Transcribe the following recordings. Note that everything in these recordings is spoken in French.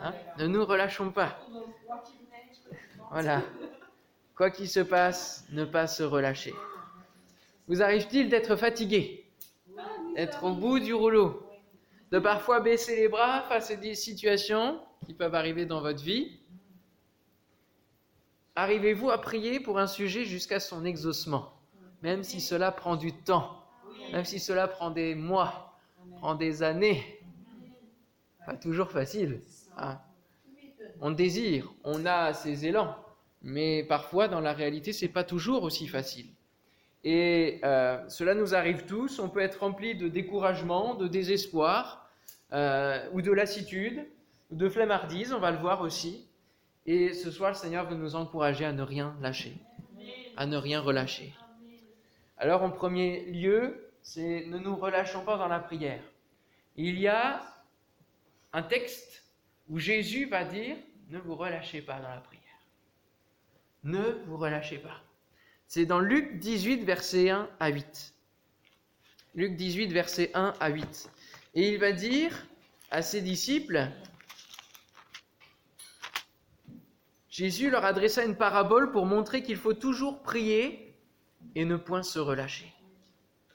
Hein ne nous relâchons pas. Voilà. Quoi qu'il se passe, ne pas se relâcher. Vous arrive-t-il d'être fatigué D'être au bout du rouleau De parfois baisser les bras face à des situations qui peuvent arriver dans votre vie Arrivez-vous à prier pour un sujet jusqu'à son exaucement Même si cela prend du temps, même si cela prend des mois, prend des années. Pas toujours facile. Hein. On désire, on a ses élans, mais parfois dans la réalité, c'est pas toujours aussi facile. Et euh, cela nous arrive tous. On peut être rempli de découragement, de désespoir, euh, ou de lassitude, ou de flemmardise, on va le voir aussi. Et ce soir, le Seigneur veut nous encourager à ne rien lâcher, à ne rien relâcher. Alors, en premier lieu, c'est ne nous relâchons pas dans la prière. Il y a un texte où Jésus va dire ne vous relâchez pas dans la prière. Ne vous relâchez pas. C'est dans Luc 18, verset 1 à 8. Luc 18, verset 1 à 8. Et il va dire à ses disciples, Jésus leur adressa une parabole pour montrer qu'il faut toujours prier et ne point se relâcher.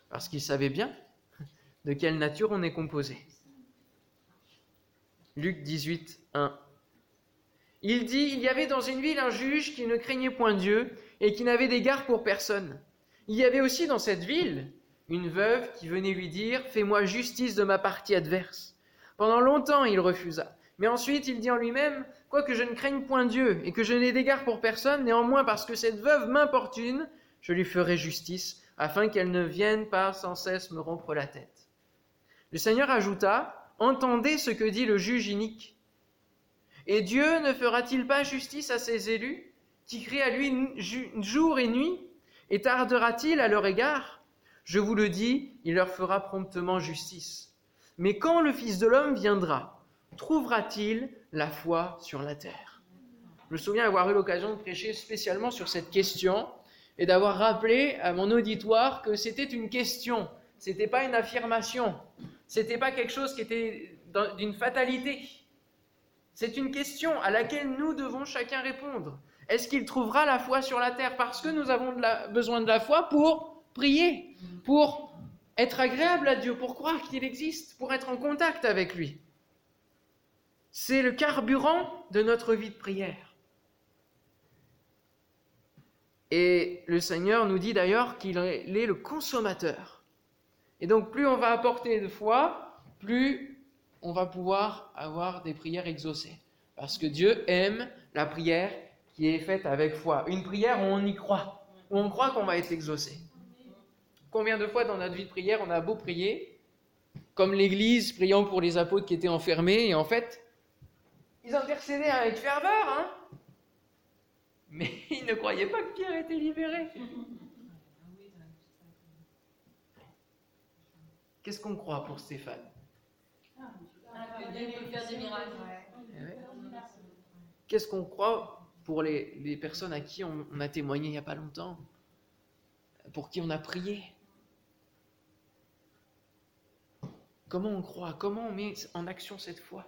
Parce qu'il savait bien de quelle nature on est composé. Luc 18, 1. Il dit, il y avait dans une ville un juge qui ne craignait point Dieu et qui n'avait d'égard pour personne. Il y avait aussi dans cette ville une veuve qui venait lui dire, fais-moi justice de ma partie adverse. Pendant longtemps il refusa. Mais ensuite il dit en lui-même, quoique je ne craigne point Dieu et que je n'ai d'égard pour personne, néanmoins parce que cette veuve m'importune, je lui ferai justice, afin qu'elle ne vienne pas sans cesse me rompre la tête. Le Seigneur ajouta, entendez ce que dit le juge inique. Et Dieu ne fera-t-il pas justice à ses élus, qui crient à lui jour et nuit, et tardera-t-il à leur égard? Je vous le dis, il leur fera promptement justice. Mais quand le Fils de l'homme viendra, trouvera-t-il la foi sur la terre? Je me souviens avoir eu l'occasion de prêcher spécialement sur cette question et d'avoir rappelé à mon auditoire que c'était une question, c'était pas une affirmation, c'était pas quelque chose qui était d'une fatalité. C'est une question à laquelle nous devons chacun répondre. Est-ce qu'il trouvera la foi sur la terre? Parce que nous avons besoin de la foi pour prier, pour être agréable à Dieu, pour croire qu'il existe, pour être en contact avec lui. C'est le carburant de notre vie de prière. Et le Seigneur nous dit d'ailleurs qu'il est le consommateur. Et donc plus on va apporter de foi, plus on va pouvoir avoir des prières exaucées. Parce que Dieu aime la prière qui est faite avec foi. Une prière où on y croit, où on croit qu'on va être exaucé. Combien de fois dans notre vie de prière on a beau prier, comme l'Église priant pour les apôtres qui étaient enfermés, et en fait, ils intercédaient avec ferveur, hein mais ils ne croyaient pas que Pierre était libéré. Qu'est-ce qu'on croit pour Stéphane? Eh Qu'est-ce qu'on croit pour les, personnes à qui on, a témoigné il n'y a pas longtemps? Pour qui on a prié? Comment on croit? Comment on met en action cette foi?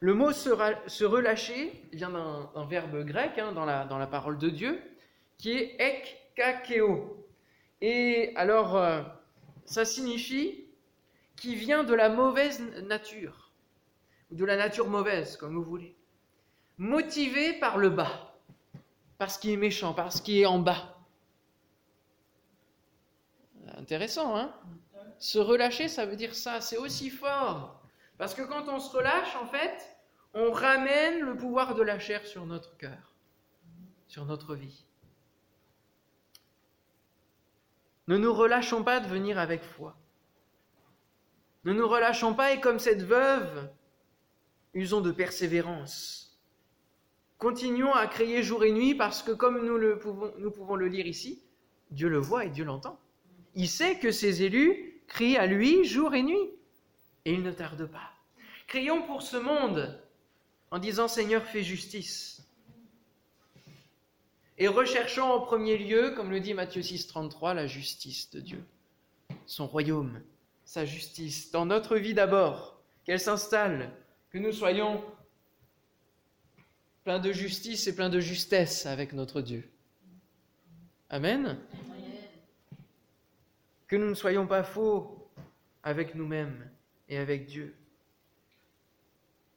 Le mot se, relâcher vient d'un verbe grec hein, dans, la, dans, la, parole de Dieu qui est ekkakeo. Et alors, euh, ça signifie qui vient de la mauvaise nature, ou de la nature mauvaise, comme vous voulez, motivé par le bas, par ce qui est méchant, par ce qui est en bas. Intéressant, hein? Se relâcher, ça veut dire ça, c'est aussi fort. Parce que quand on se relâche, en fait, on ramène le pouvoir de la chair sur notre cœur, sur notre vie. Ne nous relâchons pas de venir avec foi. Ne nous relâchons pas et comme cette veuve, usons de persévérance. Continuons à crier jour et nuit parce que comme nous, le pouvons, nous pouvons le lire ici, Dieu le voit et Dieu l'entend. Il sait que ses élus crient à lui jour et nuit et il ne tarde pas. Crions pour ce monde en disant Seigneur, fais justice. Et recherchons en premier lieu, comme le dit Matthieu 6,33, la justice de Dieu, son royaume, sa justice dans notre vie d'abord, qu'elle s'installe que nous soyons pleins de justice et pleins de justesse avec notre Dieu. Amen. Que nous ne soyons pas faux avec nous-mêmes et avec Dieu.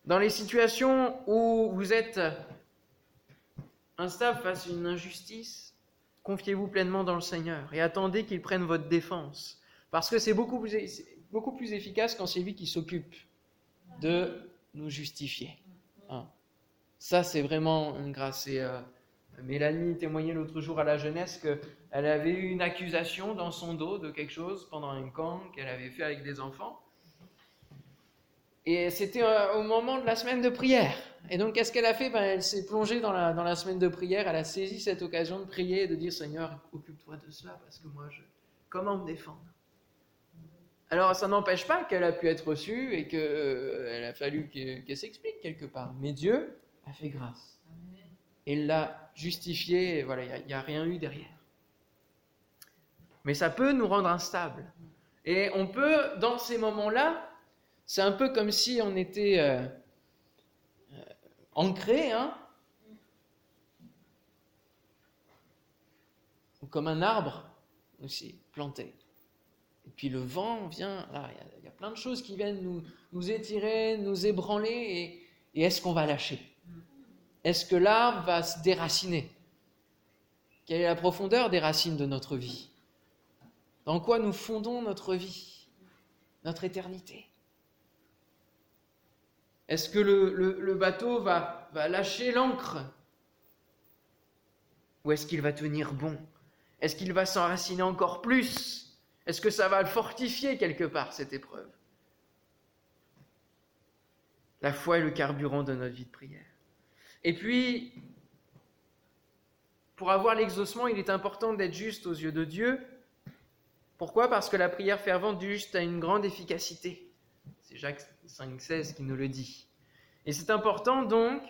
Dans les situations où vous êtes instable face à une injustice, confiez-vous pleinement dans le Seigneur et attendez qu'il prenne votre défense. Parce que c'est beaucoup plus, efficace quand c'est lui qui s'occupe de nous justifier. Hein. Ça, c'est vraiment une grâce. Et, euh, Mélanie témoignait l'autre jour à la jeunesse qu'elle avait eu une accusation dans son dos de quelque chose pendant un camp qu'elle avait fait avec des enfants. Et c'était euh, au moment de la semaine de prière. Et donc, qu'est-ce qu'elle a fait? Ben, Elle s'est plongée dans la, dans la semaine de prière. Elle a saisi cette occasion de prier et de dire Seigneur, occupe-toi de cela, parce que moi, je... comment me défendre? Alors, ça n'empêche pas qu'elle a pu être reçue et qu'il euh, a fallu qu'elle s'explique quelque part. Mais Dieu a fait grâce. Et l'a justifié, et voilà, il n'y a, a rien eu derrière. Mais ça peut nous rendre instables. Et on peut, dans ces moments-là, c'est un peu comme si on était euh, euh, ancré, hein. Comme un arbre aussi planté. Et puis le vent vient, il y, a plein de choses qui viennent nous, nous étirer, nous ébranler, et, et est-ce qu'on va lâcher? Est-ce que l'arbre va se déraciner? Quelle est la profondeur des racines de notre vie? Dans quoi nous fondons notre vie, notre éternité? Est-ce que le, bateau va, lâcher l'ancre? Ou est-ce qu'il va tenir bon? Est-ce qu'il va s'enraciner encore plus? Est-ce que ça va le fortifier quelque part, cette épreuve? La foi est le carburant de notre vie de prière. Et puis, pour avoir l'exaucement, il est important d'être juste aux yeux de Dieu. Pourquoi? Parce que la prière fervente du juste a une grande efficacité. C'est Jacques 5,16 qui nous le dit. Et c'est important donc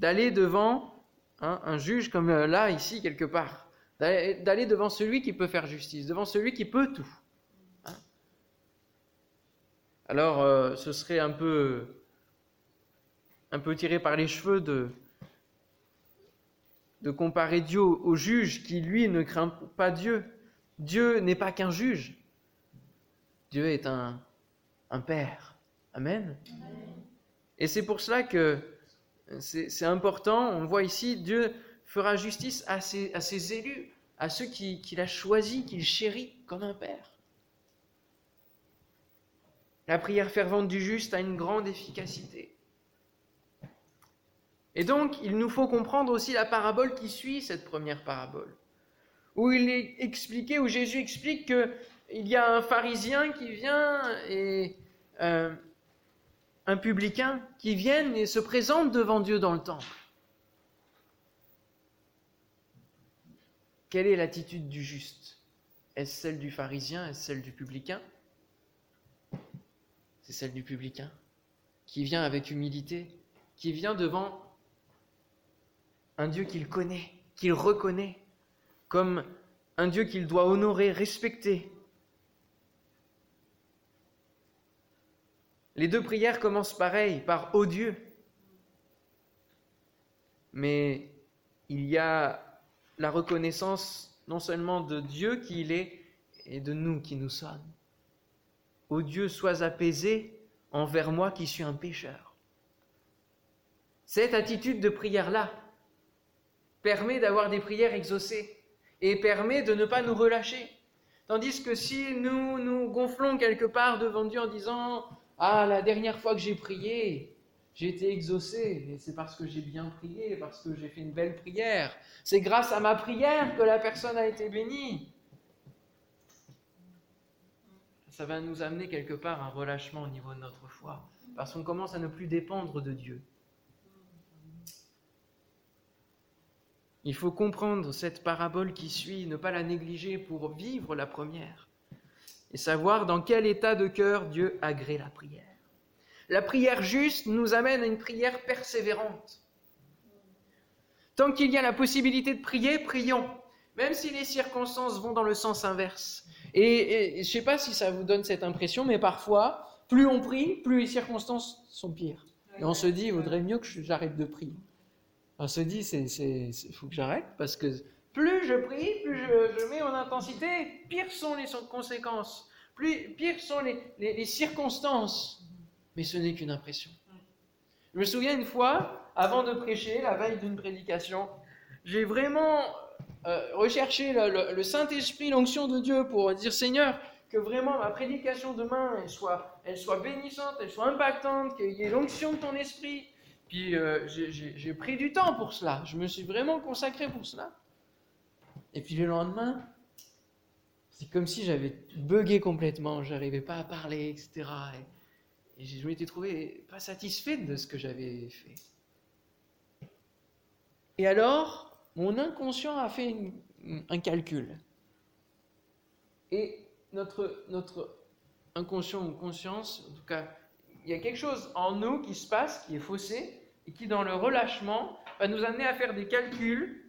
d'aller devant hein, un juge comme euh, là, ici, quelque part. D'aller devant celui qui peut faire justice, devant celui qui peut tout. Hein. Alors, euh, ce serait un peu, un peu tiré par les cheveux de, de comparer Dieu au juge qui, lui, ne craint pas Dieu. Dieu n'est pas qu'un juge. Dieu est un, un père. Amen. Et c'est pour cela que c'est important. On voit ici, Dieu fera justice à ses, à ses élus, à ceux qu'il a choisis, qu'il chérit comme un père. La prière fervente du juste a une grande efficacité. Et donc, il nous faut comprendre aussi la parabole qui suit cette première parabole, où il est expliqué, où Jésus explique que il y a un pharisien qui vient et euh, un publicain qui vient et se présente devant Dieu dans le temple. Quelle est l'attitude du juste? Est-ce celle du pharisien? Est-ce celle du publicain? C'est celle du publicain qui vient avec humilité, qui vient devant un Dieu qu'il connaît, qu'il reconnaît comme un Dieu qu'il doit honorer, respecter, Les deux prières commencent pareil, par Ô Dieu. Mais il y a la reconnaissance non seulement de Dieu qui il est, et de nous qui nous sommes. Ô Dieu, sois apaisé envers moi qui suis un pécheur. Cette attitude de prière-là permet d'avoir des prières exaucées et permet de ne pas nous relâcher. Tandis que si nous nous gonflons quelque part devant Dieu en disant ah, la dernière fois que j'ai prié, j'ai été exaucé, mais c'est parce que j'ai bien prié, parce que j'ai fait une belle prière. C'est grâce à ma prière que la personne a été bénie. Ça va nous amener quelque part un relâchement au niveau de notre foi, parce qu'on commence à ne plus dépendre de Dieu. Il faut comprendre cette parabole qui suit, ne pas la négliger pour vivre la première et savoir dans quel état de cœur Dieu agrée la prière. La prière juste nous amène à une prière persévérante. Tant qu'il y a la possibilité de prier, prions, même si les circonstances vont dans le sens inverse. Et, je ne sais pas si ça vous donne cette impression, mais parfois, plus on prie, plus les circonstances sont pires. Et on se dit, il vaudrait mieux que j'arrête de prier. On se dit, il faut que j'arrête parce que plus je prie, plus je, mets en intensité, pire sont les conséquences, plus pires sont les, circonstances. Mais ce n'est qu'une impression. Je me souviens une fois, avant de prêcher, la veille d'une prédication, j'ai vraiment euh, recherché le, Saint-Esprit, l'onction de Dieu pour dire Seigneur, que vraiment ma prédication demain, elle soit, elle soit bénissante, elle soit impactante, qu'il y ait l'onction de ton esprit. Puis euh, j'ai pris du temps pour cela, je me suis vraiment consacré pour cela. Et puis le lendemain, c'est comme si j'avais bugué complètement, j'arrivais pas à parler, etc. Et, je m'étais trouvé pas satisfait de ce que j'avais fait. Et alors, mon inconscient a fait un calcul. Et notre, notre inconscient ou conscience, en tout cas, il y a quelque chose en nous qui se passe, qui est faussé, et qui, dans le relâchement, va nous amener à faire des calculs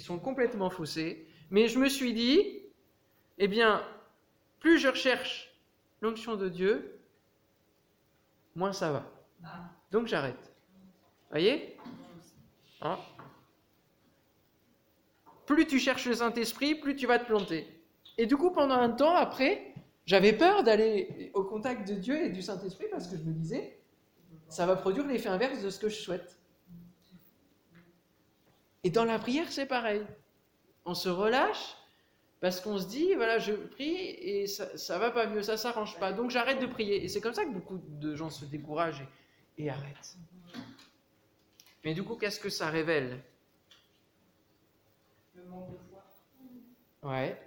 sont complètement faussés. Mais je me suis dit, eh bien, plus je recherche l'onction de Dieu, moins ça va. Donc j'arrête. Voyez? Hein? Plus tu cherches le Saint-Esprit, plus tu vas te planter. Et du coup, pendant un temps après, j'avais peur d'aller au contact de Dieu et du Saint-Esprit parce que je me disais, ça va produire l'effet inverse de ce que je souhaite. Et dans la prière, c'est pareil. On se relâche parce qu'on se dit, voilà, je prie et ça, ça va pas mieux, ça s'arrange pas. Donc j'arrête de prier. Et c'est comme ça que beaucoup de gens se découragent et, arrêtent. Mais du coup, qu'est-ce que ça révèle? Le manque de foi. Ouais.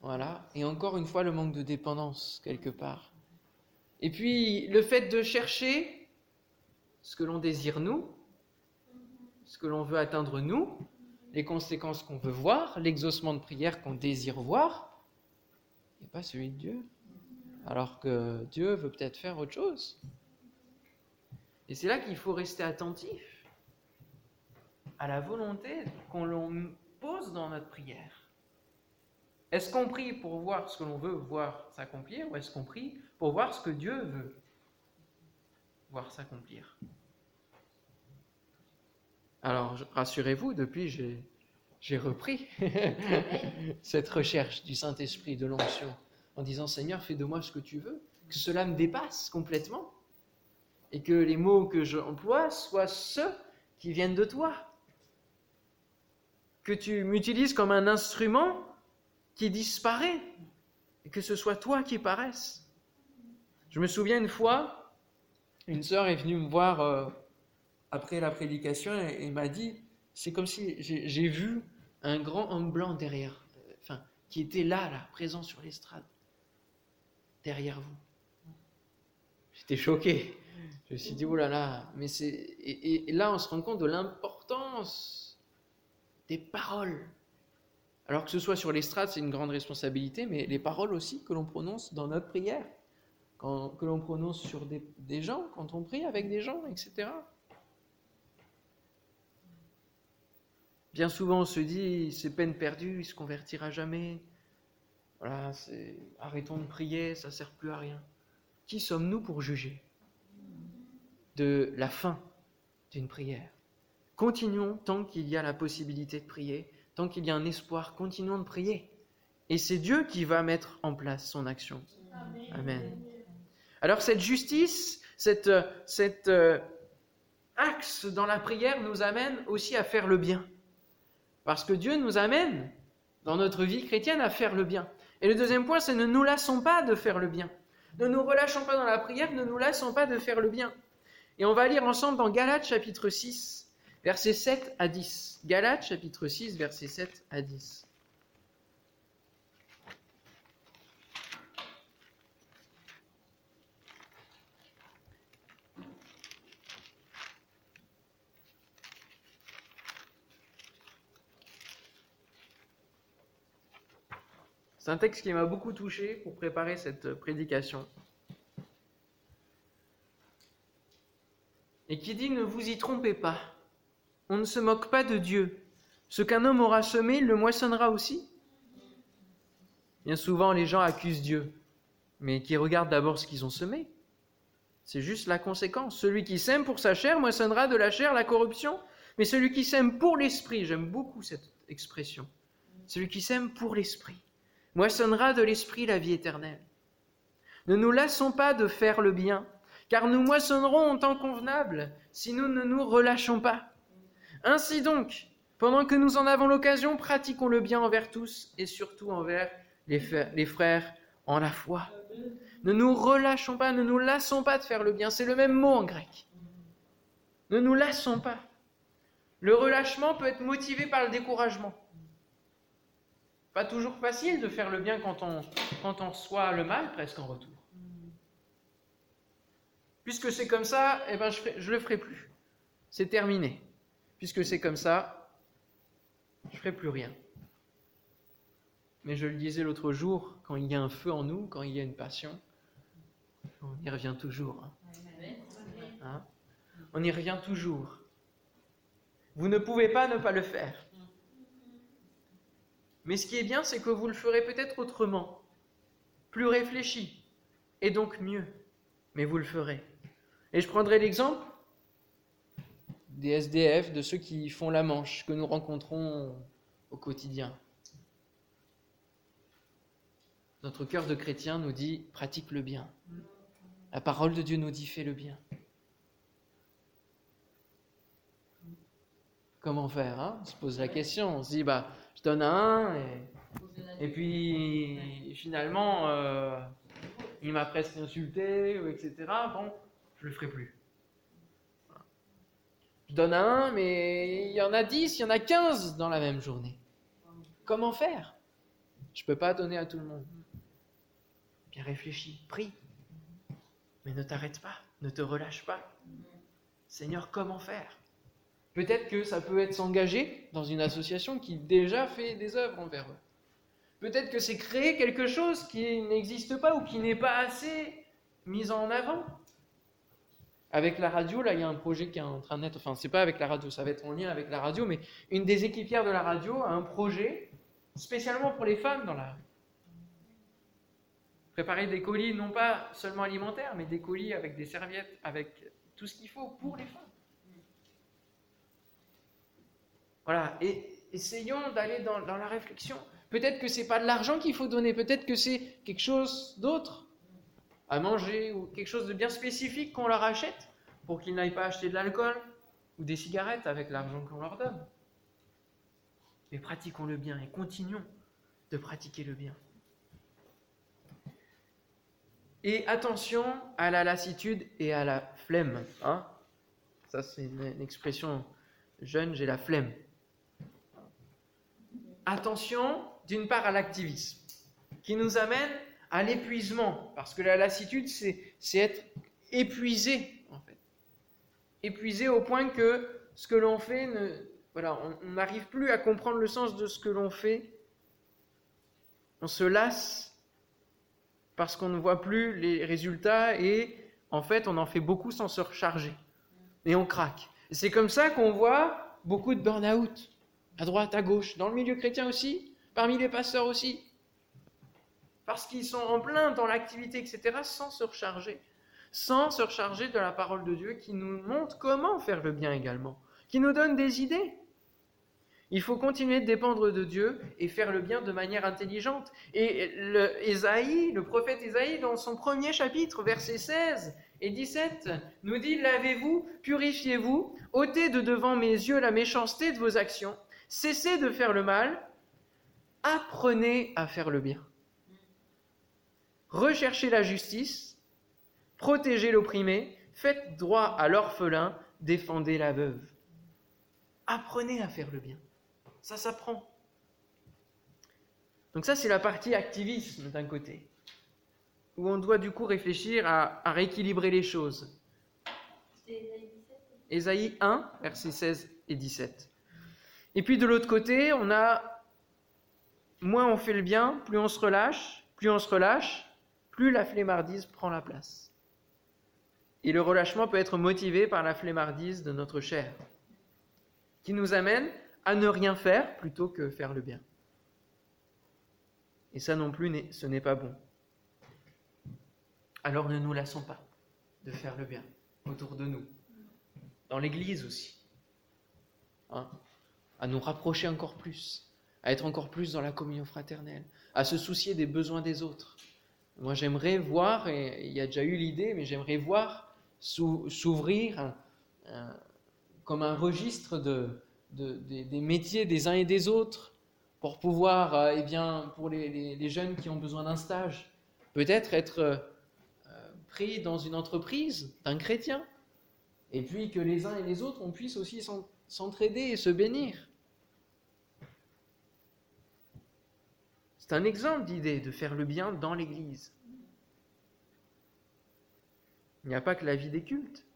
Voilà. Et encore une fois, le manque de dépendance, quelque part. Et puis, le fait de chercher ce que l'on désire nous, ce que l'on veut atteindre nous, les conséquences qu'on veut voir, l'exaucement de prière qu'on désire voir, et pas celui de Dieu. Alors que Dieu veut peut-être faire autre chose. Et c'est là qu'il faut rester attentif à la volonté qu'on l'on pose dans notre prière. Est-ce qu'on prie pour voir ce que l'on veut voir s'accomplir ou est-ce qu'on prie pour voir ce que Dieu veut voir s'accomplir? Alors, rassurez-vous, depuis, j'ai repris cette recherche du Saint-Esprit, de l'onction, en disant, Seigneur, fais de moi ce que tu veux, que cela me dépasse complètement, et que les mots que j'emploie soient ceux qui viennent de toi, que tu m'utilises comme un instrument qui disparaît, et que ce soit toi qui paraisse. Je me souviens une fois, une sœur est venue me voir euh, après la prédication, il m'a dit, c'est comme si j'ai vu un grand homme blanc derrière, enfin, qui était là, là, présent sur l'estrade, derrière vous. J'étais choqué. Je me suis dit, oh là là, mais c'est. Et, là, on se rend compte de l'importance des paroles. Alors que ce soit sur l'estrade, c'est une grande responsabilité, mais les paroles aussi que l'on prononce dans notre prière, que l'on prononce sur des gens, quand on prie avec des gens, etc. Bien souvent, on se dit, c'est peine perdue, il se convertira jamais. Voilà, c'est arrêtons de prier, ça sert plus à rien. Qui sommes-nous pour juger de la fin d'une prière? Continuons tant qu'il y a la possibilité de prier, tant qu'il y a un espoir, continuons de prier. Et c'est Dieu qui va mettre en place son action. Amen. Alors cette justice, cette, cette euh, axe dans la prière nous amène aussi à faire le bien. Parce que Dieu nous amène dans notre vie chrétienne à faire le bien. Et le deuxième point, c'est ne nous lassons pas de faire le bien. Ne nous relâchons pas dans la prière, ne nous lassons pas de faire le bien. Et on va lire ensemble dans Galates chapitre 6, versets 7 à 10. Galates chapitre 6, versets 7 à 10. C'est un texte qui m'a beaucoup touché pour préparer cette prédication. Et qui dit Ne vous y trompez pas. On ne se moque pas de Dieu. Ce qu'un homme aura semé, le moissonnera aussi. Bien souvent, les gens accusent Dieu. mais qui regardent d'abord ce qu'ils ont semé. C'est juste la conséquence. Celui qui sème pour sa chair moissonnera de la chair la corruption, mais celui qui sème pour l'esprit, j'aime beaucoup cette expression, celui qui sème pour l'esprit, moissonnera de l'esprit la vie éternelle. Ne nous lassons pas de faire le bien, car nous moissonnerons en temps convenable si nous ne nous relâchons pas. Ainsi donc, pendant que nous en avons l'occasion, pratiquons le bien envers tous et surtout envers les frères en la foi. Ne nous relâchons pas, ne nous lassons pas de faire le bien. C'est le même mot en grec. Ne nous lassons pas. Le relâchement peut être motivé par le découragement. Pas toujours facile de faire le bien quand on, quand on reçoit le mal presque en retour. Puisque c'est comme ça, eh ben je ne le ferai plus. C'est terminé. Puisque c'est comme ça, je ne ferai plus rien. Mais je le disais l'autre jour, quand il y a un feu en nous, quand il y a une passion, on y revient toujours. Hein. Hein? on y revient toujours. Vous ne pouvez pas ne pas le faire. Mais ce qui est bien, c'est que vous le ferez peut-être autrement, plus réfléchi, et donc mieux. Mais vous le ferez. Et je prendrai l'exemple des SDF, de ceux qui font la manche, que nous rencontrons au quotidien. Notre cœur de chrétien nous dit pratique le bien. La parole de Dieu nous dit fais le bien. Comment faire hein? On se pose la question. On se dit bah je donne un et, puis finalement euh, il m'a presque insulté etc. Bon, je le ferai plus. Je donne un, mais il y en a dix, il y en a quinze dans la même journée. Comment faire? Je peux pas donner à tout le monde. Bien réfléchi, prie. Mais ne t'arrête pas, ne te relâche pas. Seigneur, comment faire? Peut-être que ça peut être s'engager dans une association qui déjà fait des œuvres envers eux. Peut-être que c'est créer quelque chose qui n'existe pas ou qui n'est pas assez mis en avant. Avec la radio, là, il y a un projet qui est en train d'être. Enfin, c'est pas avec la radio, ça va être en lien avec la radio, mais une des équipières de la radio a un projet spécialement pour les femmes dans la Préparer des colis, non pas seulement alimentaires, mais des colis avec des serviettes, avec tout ce qu'il faut pour les femmes. Voilà, et essayons d'aller dans, la réflexion. Peut-être que c'est pas de l'argent qu'il faut donner, peut-être que c'est quelque chose d'autre à manger ou quelque chose de bien spécifique qu'on leur achète pour qu'ils n'aillent pas acheter de l'alcool ou des cigarettes avec l'argent qu'on leur donne. Mais pratiquons le bien et continuons de pratiquer le bien. Et attention à la lassitude et à la flemme. Hein Ça, c'est une, expression jeune, j'ai la flemme. Attention, d'une part, à l'activisme, qui nous amène à l'épuisement. Parce que la lassitude, c'est être épuisé, en fait. Épuisé au point que ce que l'on fait, voilà, on n'arrive plus à comprendre le sens de ce que l'on fait. On se lasse parce qu'on ne voit plus les résultats et en fait on en fait beaucoup sans se recharger. Et on craque. C'est comme ça qu'on voit beaucoup de burn-out, à droite, à gauche, dans le milieu chrétien aussi, parmi les pasteurs aussi. Parce qu'ils sont en plein dans l'activité, etc., sans se recharger. Sans se recharger de la parole de Dieu qui nous montre comment faire le bien également, qui nous donne des idées. Il faut continuer de dépendre de Dieu et faire le bien de manière intelligente. Et le, le prophète Isaïe, dans son premier chapitre, versets 16 et 17, nous dit Lavez-vous, purifiez-vous, ôtez de devant mes yeux la méchanceté de vos actions, cessez de faire le mal, apprenez à faire le bien. Recherchez la justice, protégez l'opprimé, faites droit à l'orphelin, défendez la veuve. Apprenez à faire le bien. Ça s'apprend. Donc ça, c'est la partie activisme d'un côté, où on doit du coup réfléchir à, rééquilibrer les choses. Ésaïe 1, versets 16 et 17. Et puis de l'autre côté, on a moins on fait le bien, plus on se relâche, plus on se relâche, plus la flemmardise prend la place. Et le relâchement peut être motivé par la flemmardise de notre chair, qui nous amène à ne rien faire plutôt que faire le bien. Et ça non plus, ce n'est pas bon. Alors ne nous lassons pas de faire le bien autour de nous, dans l'Église aussi, hein, à nous rapprocher encore plus, à être encore plus dans la communion fraternelle, à se soucier des besoins des autres. Moi j'aimerais voir, et il y a déjà eu l'idée, mais j'aimerais voir s'ouvrir comme un registre de, des, métiers des uns et des autres pour pouvoir, euh, eh bien, pour les, jeunes qui ont besoin d'un stage, peut-être être, euh, pris dans une entreprise d'un chrétien, et puis que les uns et les autres, on puisse aussi s'entraider et se bénir. C'est un exemple d'idée de faire le bien dans l'Église. Il n'y a pas que la vie des cultes.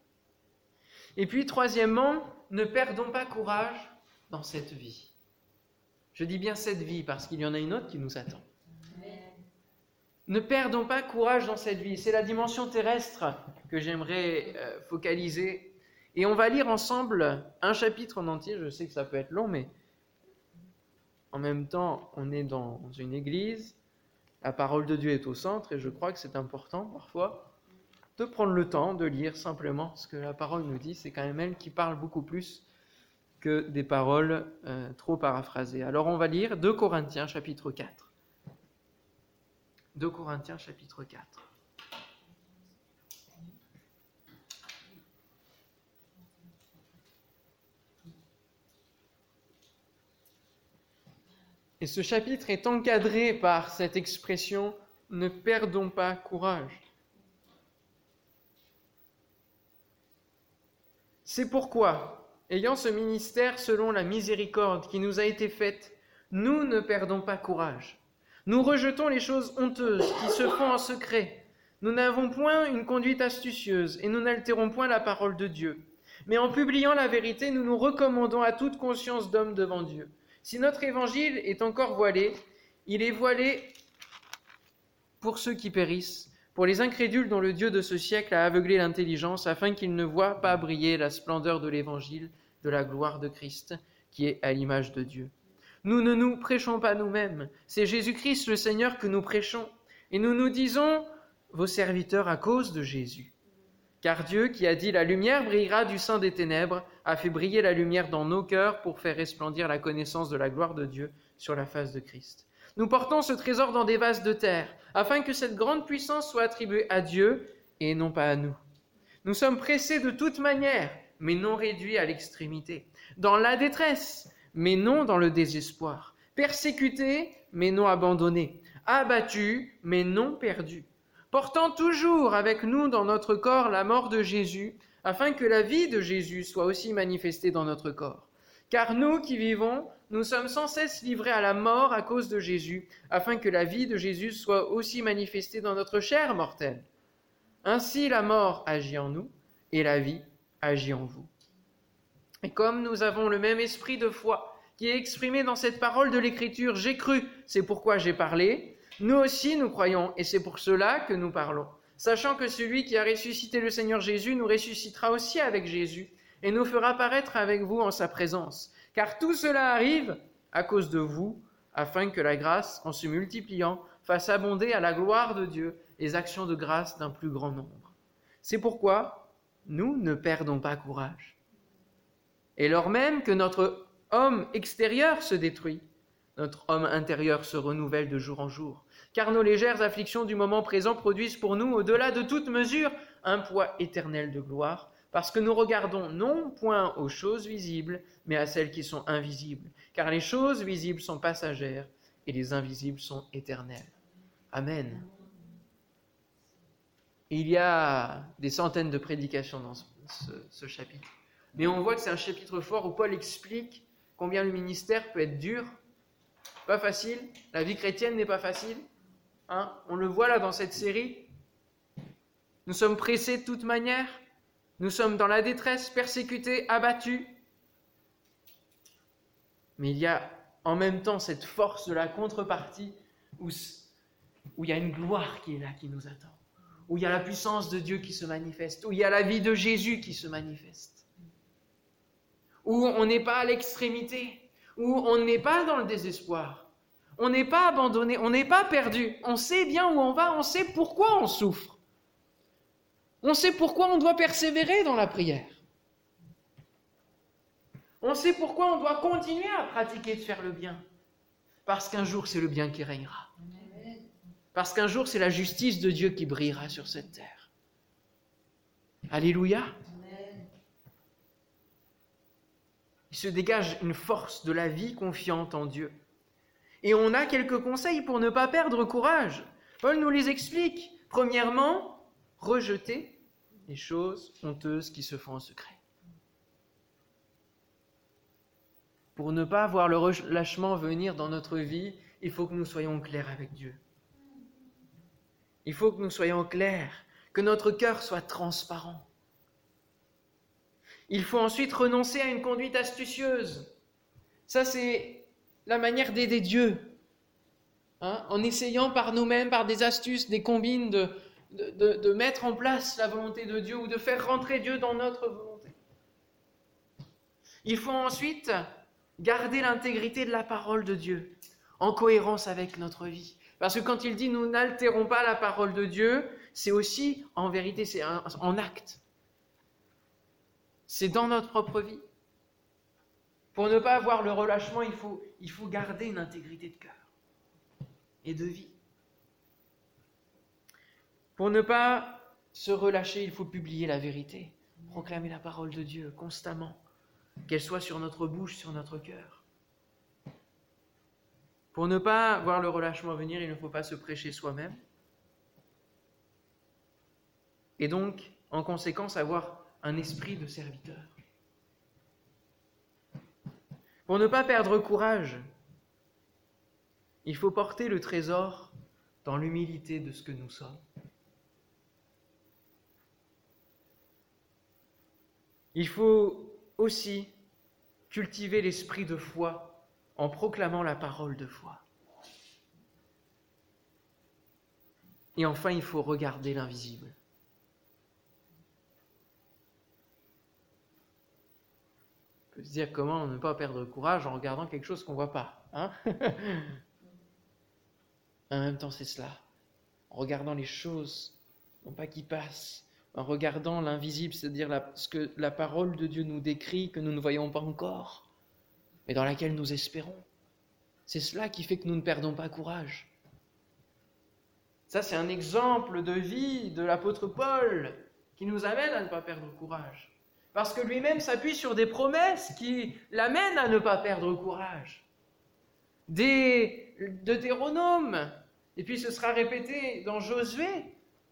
Et puis, troisièmement, ne perdons pas courage dans cette vie. Je dis bien cette vie parce qu'il y en a une autre qui nous attend. Ne perdons pas courage dans cette vie. C'est la dimension terrestre que j'aimerais euh, focaliser. Et on va lire ensemble un chapitre en entier. Je sais que ça peut être long, mais en même temps, on est dans une église. La parole de Dieu est au centre et je crois que c'est important parfois de prendre le temps de lire simplement ce que la parole nous dit. C'est quand même elle qui parle beaucoup plus que des paroles euh, trop paraphrasées. Alors on va lire 2 Corinthiens chapitre 4. 2 Corinthiens chapitre 4. Et ce chapitre est encadré par cette expression ne perdons pas courage. C'est pourquoi, ayant ce ministère selon la miséricorde qui nous a été faite, nous ne perdons pas courage. Nous rejetons les choses honteuses qui se font en secret. Nous n'avons point une conduite astucieuse et nous n'altérons point la parole de Dieu. Mais en publiant la vérité, nous nous recommandons à toute conscience d'homme devant Dieu. Si notre évangile est encore voilé, il est voilé pour ceux qui périssent, pour les incrédules dont le Dieu de ce siècle a aveuglé l'intelligence, afin qu'ils ne voient pas briller la splendeur de l'évangile de la gloire de Christ, qui est à l'image de Dieu. Nous ne nous prêchons pas nous-mêmes, c'est Jésus-Christ le Seigneur que nous prêchons, et nous nous disons vos serviteurs à cause de Jésus. Car Dieu, qui a dit la lumière brillera du sein des ténèbres, a fait briller la lumière dans nos cœurs pour faire resplendir la connaissance de la gloire de Dieu sur la face de Christ. Nous portons ce trésor dans des vases de terre, afin que cette grande puissance soit attribuée à Dieu et non pas à nous. Nous sommes pressés de toute manière, mais non réduits à l'extrémité, dans la détresse, mais non dans le désespoir, persécutés, mais non abandonnés, abattus, mais non perdus, portant toujours avec nous dans notre corps la mort de Jésus, afin que la vie de Jésus soit aussi manifestée dans notre corps. Car nous qui vivons, nous sommes sans cesse livrés à la mort à cause de Jésus, afin que la vie de Jésus soit aussi manifestée dans notre chair mortelle. Ainsi la mort agit en nous et la vie agit en vous. Et comme nous avons le même esprit de foi qui est exprimé dans cette parole de l'Écriture, j'ai cru, c'est pourquoi j'ai parlé, nous aussi nous croyons et c'est pour cela que nous parlons, sachant que celui qui a ressuscité le Seigneur Jésus nous ressuscitera aussi avec Jésus et nous fera paraître avec vous en sa présence car tout cela arrive à cause de vous, afin que la grâce, en se multipliant, fasse abonder à la gloire de Dieu les actions de grâce d'un plus grand nombre. C'est pourquoi nous ne perdons pas courage. Et lors même que notre homme extérieur se détruit, notre homme intérieur se renouvelle de jour en jour, car nos légères afflictions du moment présent produisent pour nous, au-delà de toute mesure, un poids éternel de gloire, parce que nous regardons non point aux choses visibles, mais à celles qui sont invisibles, car les choses visibles sont passagères et les invisibles sont éternelles. Amen. Il y a des centaines de prédications dans ce, chapitre, mais on voit que c'est un chapitre fort où Paul explique combien le ministère peut être dur, pas facile, la vie chrétienne n'est pas facile. Hein on le voit là dans cette série. Nous sommes pressés de toute manière, nous sommes dans la détresse, persécutés, abattus. Mais il y a en même temps cette force de la contrepartie où, où il y a une gloire qui est là, qui nous attend. Où il y a la puissance de Dieu qui se manifeste. Où il y a la vie de Jésus qui se manifeste. Où on n'est pas à l'extrémité. Où on n'est pas dans le désespoir. On n'est pas abandonné. On n'est pas perdu. On sait bien où on va. On sait pourquoi on souffre. On sait pourquoi on doit persévérer dans la prière. On sait pourquoi on doit continuer à pratiquer de faire le bien. Parce qu'un jour, c'est le bien qui régnera. Parce qu'un jour, c'est la justice de Dieu qui brillera sur cette terre. Alléluia. Il se dégage une force de la vie confiante en Dieu. Et on a quelques conseils pour ne pas perdre courage. Paul nous les explique. Premièrement, rejeter les choses honteuses qui se font en secret. Pour ne pas voir le relâchement venir dans notre vie, il faut que nous soyons clairs avec Dieu. Il faut que nous soyons clairs, que notre cœur soit transparent. Il faut ensuite renoncer à une conduite astucieuse. Ça, c'est la manière d'aider Dieu. Hein, en essayant par nous-mêmes, par des astuces, des combines, de, de, mettre en place la volonté de Dieu ou de faire rentrer Dieu dans notre volonté. Il faut ensuite garder l'intégrité de la parole de Dieu en cohérence avec notre vie. Parce que quand il dit nous n'altérons pas la parole de Dieu, c'est aussi en vérité, c'est en acte. C'est dans notre propre vie. Pour ne pas avoir le relâchement, il faut, il faut garder une intégrité de cœur et de vie. Pour ne pas se relâcher, il faut publier la vérité, proclamer la parole de Dieu constamment, qu'elle soit sur notre bouche, sur notre cœur. Pour ne pas voir le relâchement venir, il ne faut pas se prêcher soi-même. Et donc, en conséquence, avoir un esprit de serviteur. Pour ne pas perdre courage, il faut porter le trésor dans l'humilité de ce que nous sommes. Il faut aussi cultiver l'esprit de foi en proclamant la parole de foi. Et enfin, il faut regarder l'invisible. On peut se dire comment ne pas perdre courage en regardant quelque chose qu'on ne voit pas. Hein en même temps, c'est cela. En regardant les choses, non pas qui passent, en regardant l'invisible, c'est-à-dire ce que la parole de Dieu nous décrit, que nous ne voyons pas encore, mais dans laquelle nous espérons. C'est cela qui fait que nous ne perdons pas courage. Ça, c'est un exemple de vie de l'apôtre Paul qui nous amène à ne pas perdre courage. Parce que lui-même s'appuie sur des promesses qui l'amènent à ne pas perdre courage. Des Deutéronomes, et puis ce sera répété dans Josué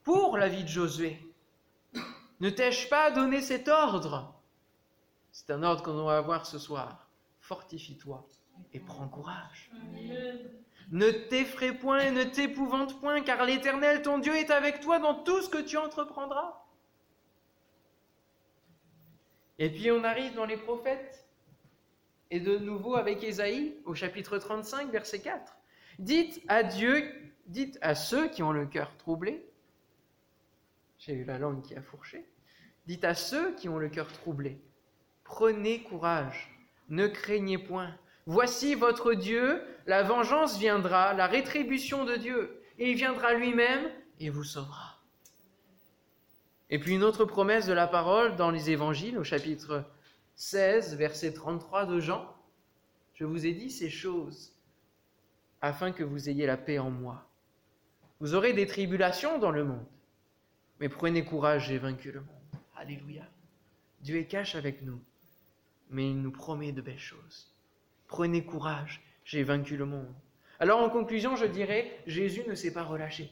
pour la vie de Josué. Ne t'ai-je pas donné cet ordre? C'est un ordre qu'on doit avoir ce soir. Fortifie-toi et prends courage. Ne t'effraie point et ne t'épouvante point, car l'Éternel, ton Dieu, est avec toi dans tout ce que tu entreprendras. Et puis on arrive dans les prophètes, et de nouveau avec Ésaïe, au chapitre 35, verset 4. Dites à Dieu, dites à ceux qui ont le cœur troublé, j'ai eu la langue qui a fourché. Dites à ceux qui ont le cœur troublé, prenez courage, ne craignez point. Voici votre Dieu, la vengeance viendra, la rétribution de Dieu, il viendra lui-même et vous sauvera. Et puis une autre promesse de la parole dans les évangiles au chapitre 16, verset 33 de Jean. Je vous ai dit ces choses afin que vous ayez la paix en moi. Vous aurez des tribulations dans le monde, mais prenez courage, j'ai vaincu le monde. Alléluia. Dieu est cache avec nous, mais il nous promet de belles choses. Prenez courage, j'ai vaincu le monde. Alors en conclusion, je dirais, Jésus ne s'est pas relâché.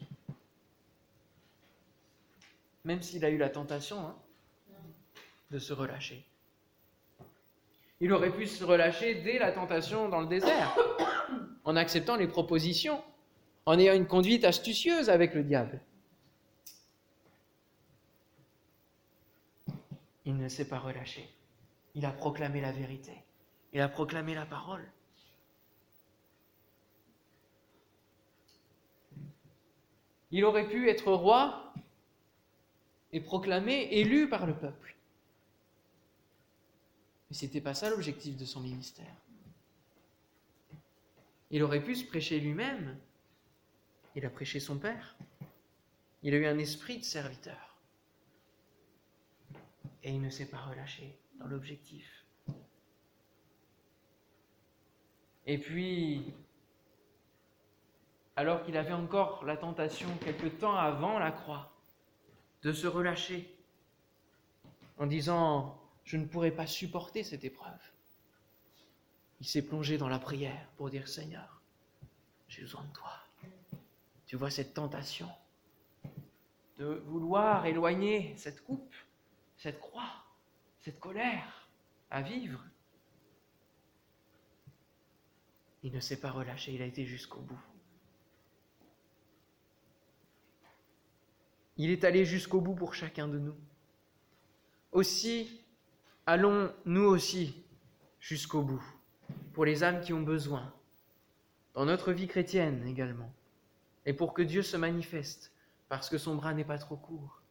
Même s'il a eu la tentation hein, de se relâcher. Il aurait pu se relâcher dès la tentation dans le désert, en acceptant les propositions, en ayant une conduite astucieuse avec le diable. il ne s'est pas relâché. Il a proclamé la vérité. Il a proclamé la parole. Il aurait pu être roi et proclamé, élu par le peuple. Mais ce n'était pas ça l'objectif de son ministère. Il aurait pu se prêcher lui-même. Il a prêché son Père. Il a eu un esprit de serviteur. Et il ne s'est pas relâché dans l'objectif. Et puis, alors qu'il avait encore la tentation quelque temps avant la croix de se relâcher en disant je ne pourrai pas supporter cette épreuve. Il s'est plongé dans la prière pour dire Seigneur, j'ai besoin de toi. Tu vois cette tentation de vouloir éloigner cette coupe, cette croix, cette colère à vivre. Il ne s'est pas relâché, il a été jusqu'au bout. Il est allé jusqu'au bout pour chacun de nous. Aussi, allons nous aussi jusqu'au bout, pour les âmes qui ont besoin, dans notre vie chrétienne également, et pour que Dieu se manifeste, parce que son bras n'est pas trop court.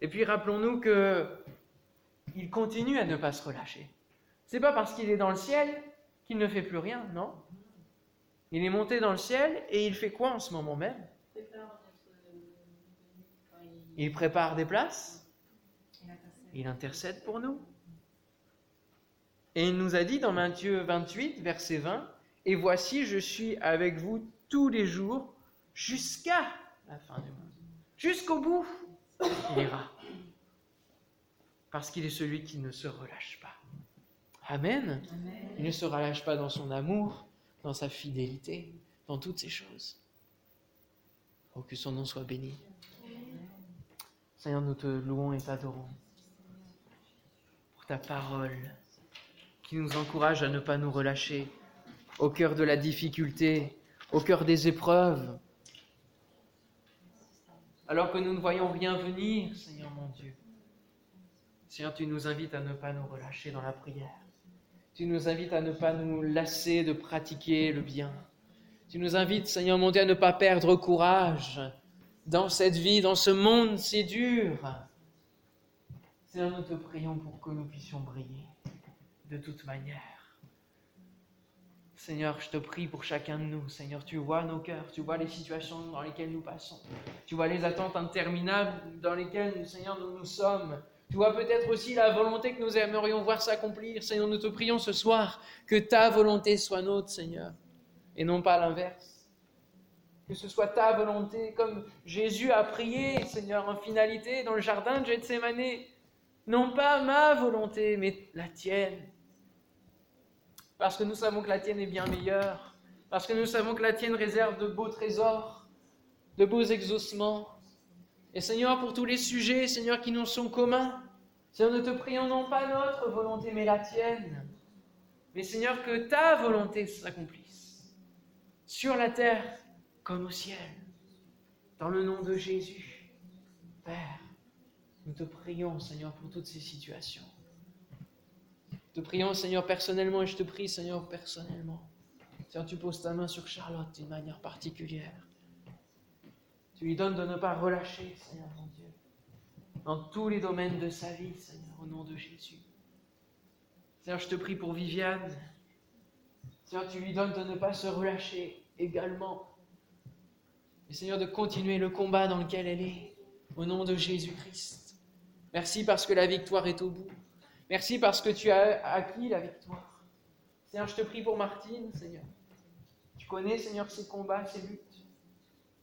Et puis rappelons-nous que il continue à ne pas se relâcher. C'est pas parce qu'il est dans le ciel qu'il ne fait plus rien, non Il est monté dans le ciel et il fait quoi en ce moment même? Il prépare des places il intercède pour nous. Et il nous a dit dans Matthieu 28, verset 20, Et voici, je suis avec vous tous les jours jusqu'à la fin du monde. Jusqu'au bout, il ira. Parce qu'il est celui qui ne se relâche pas. Amen. Il ne se relâche pas dans son amour, dans sa fidélité, dans toutes ces choses. Oh, que son nom soit béni. Seigneur, nous te louons et t'adorons ta parole qui nous encourage à ne pas nous relâcher au cœur de la difficulté, au cœur des épreuves. Alors que nous ne voyons rien venir, Seigneur mon Dieu. Seigneur, tu nous invites à ne pas nous relâcher dans la prière. Tu nous invites à ne pas nous lasser de pratiquer le bien. Tu nous invites, Seigneur mon Dieu, à ne pas perdre courage dans cette vie, dans ce monde si dur. Seigneur, nous te prions pour que nous puissions briller de toute manière. Seigneur, je te prie pour chacun de nous. Seigneur, tu vois nos cœurs, tu vois les situations dans lesquelles nous passons. Tu vois les attentes interminables dans lesquelles, Seigneur, nous nous sommes. Tu vois peut-être aussi la volonté que nous aimerions voir s'accomplir. Seigneur, nous te prions ce soir que ta volonté soit nôtre, Seigneur, et non pas l'inverse. Que ce soit ta volonté, comme Jésus a prié, Seigneur, en finalité, dans le jardin de Gethsemane non pas ma volonté, mais la tienne. Parce que nous savons que la tienne est bien meilleure, parce que nous savons que la tienne réserve de beaux trésors, de beaux exaucements. Et Seigneur, pour tous les sujets, Seigneur, qui nous sont communs, Seigneur, nous te prions non pas notre volonté, mais la tienne. Mais Seigneur, que ta volonté s'accomplisse, sur la terre comme au ciel, dans le nom de Jésus, Père. Nous te prions, Seigneur, pour toutes ces situations. Te prions, Seigneur, personnellement, et je te prie, Seigneur, personnellement. Seigneur, tu poses ta main sur Charlotte d'une manière particulière. Tu lui donnes de ne pas relâcher, Seigneur mon Dieu, dans tous les domaines de sa vie, Seigneur, au nom de Jésus. Seigneur, je te prie pour Viviane. Seigneur, tu lui donnes de ne pas se relâcher également. Et Seigneur, de continuer le combat dans lequel elle est, au nom de Jésus-Christ. Merci parce que la victoire est au bout. Merci parce que tu as acquis la victoire. Seigneur, je te prie pour Martine, Seigneur. Tu connais, Seigneur, ses combats, ses luttes,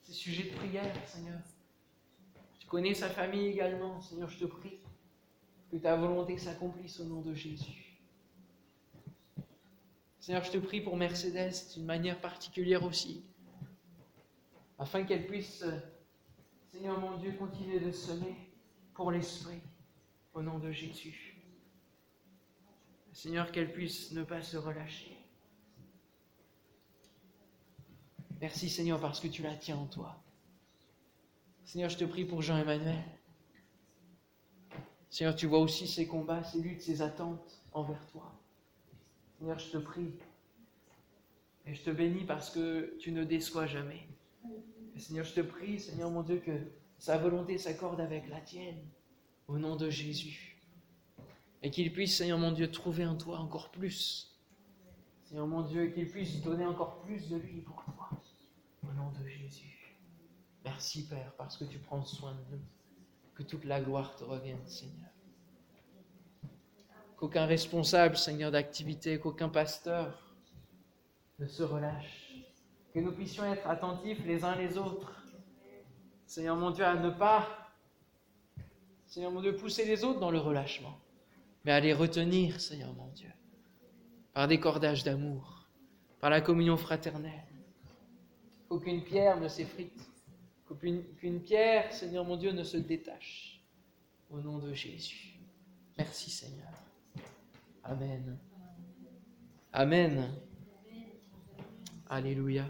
ses sujets de prière, Seigneur. Tu connais sa famille également, Seigneur, je te prie que ta volonté s'accomplisse au nom de Jésus. Seigneur, je te prie pour Mercedes d'une manière particulière aussi, afin qu'elle puisse, Seigneur mon Dieu, continuer de semer pour l'Esprit, au nom de Jésus. Seigneur, qu'elle puisse ne pas se relâcher. Merci Seigneur parce que tu la tiens en toi. Seigneur, je te prie pour Jean-Emmanuel. Seigneur, tu vois aussi ses combats, ses luttes, ses attentes envers toi. Seigneur, je te prie. Et je te bénis parce que tu ne déçois jamais. Seigneur, je te prie, Seigneur mon Dieu, que sa volonté s'accorde avec la tienne, au nom de Jésus. Et qu'il puisse, Seigneur mon Dieu, trouver en toi encore plus. Seigneur mon Dieu, qu'il puisse donner encore plus de lui pour toi, au nom de Jésus. Merci Père, parce que tu prends soin de nous. Que toute la gloire te revienne, Seigneur. qu'aucun responsable, Seigneur, d'activité, qu'aucun pasteur ne se relâche. Que nous puissions être attentifs les uns les autres. Seigneur mon Dieu, à ne pas, Seigneur mon Dieu, pousser les autres dans le relâchement, mais à les retenir, Seigneur mon Dieu, par des cordages d'amour, par la communion fraternelle. Qu'aucune pierre ne s'effrite, qu'aucune pierre, Seigneur mon Dieu, ne se détache. Au nom de Jésus. Merci Seigneur. Amen. Amen. Alléluia.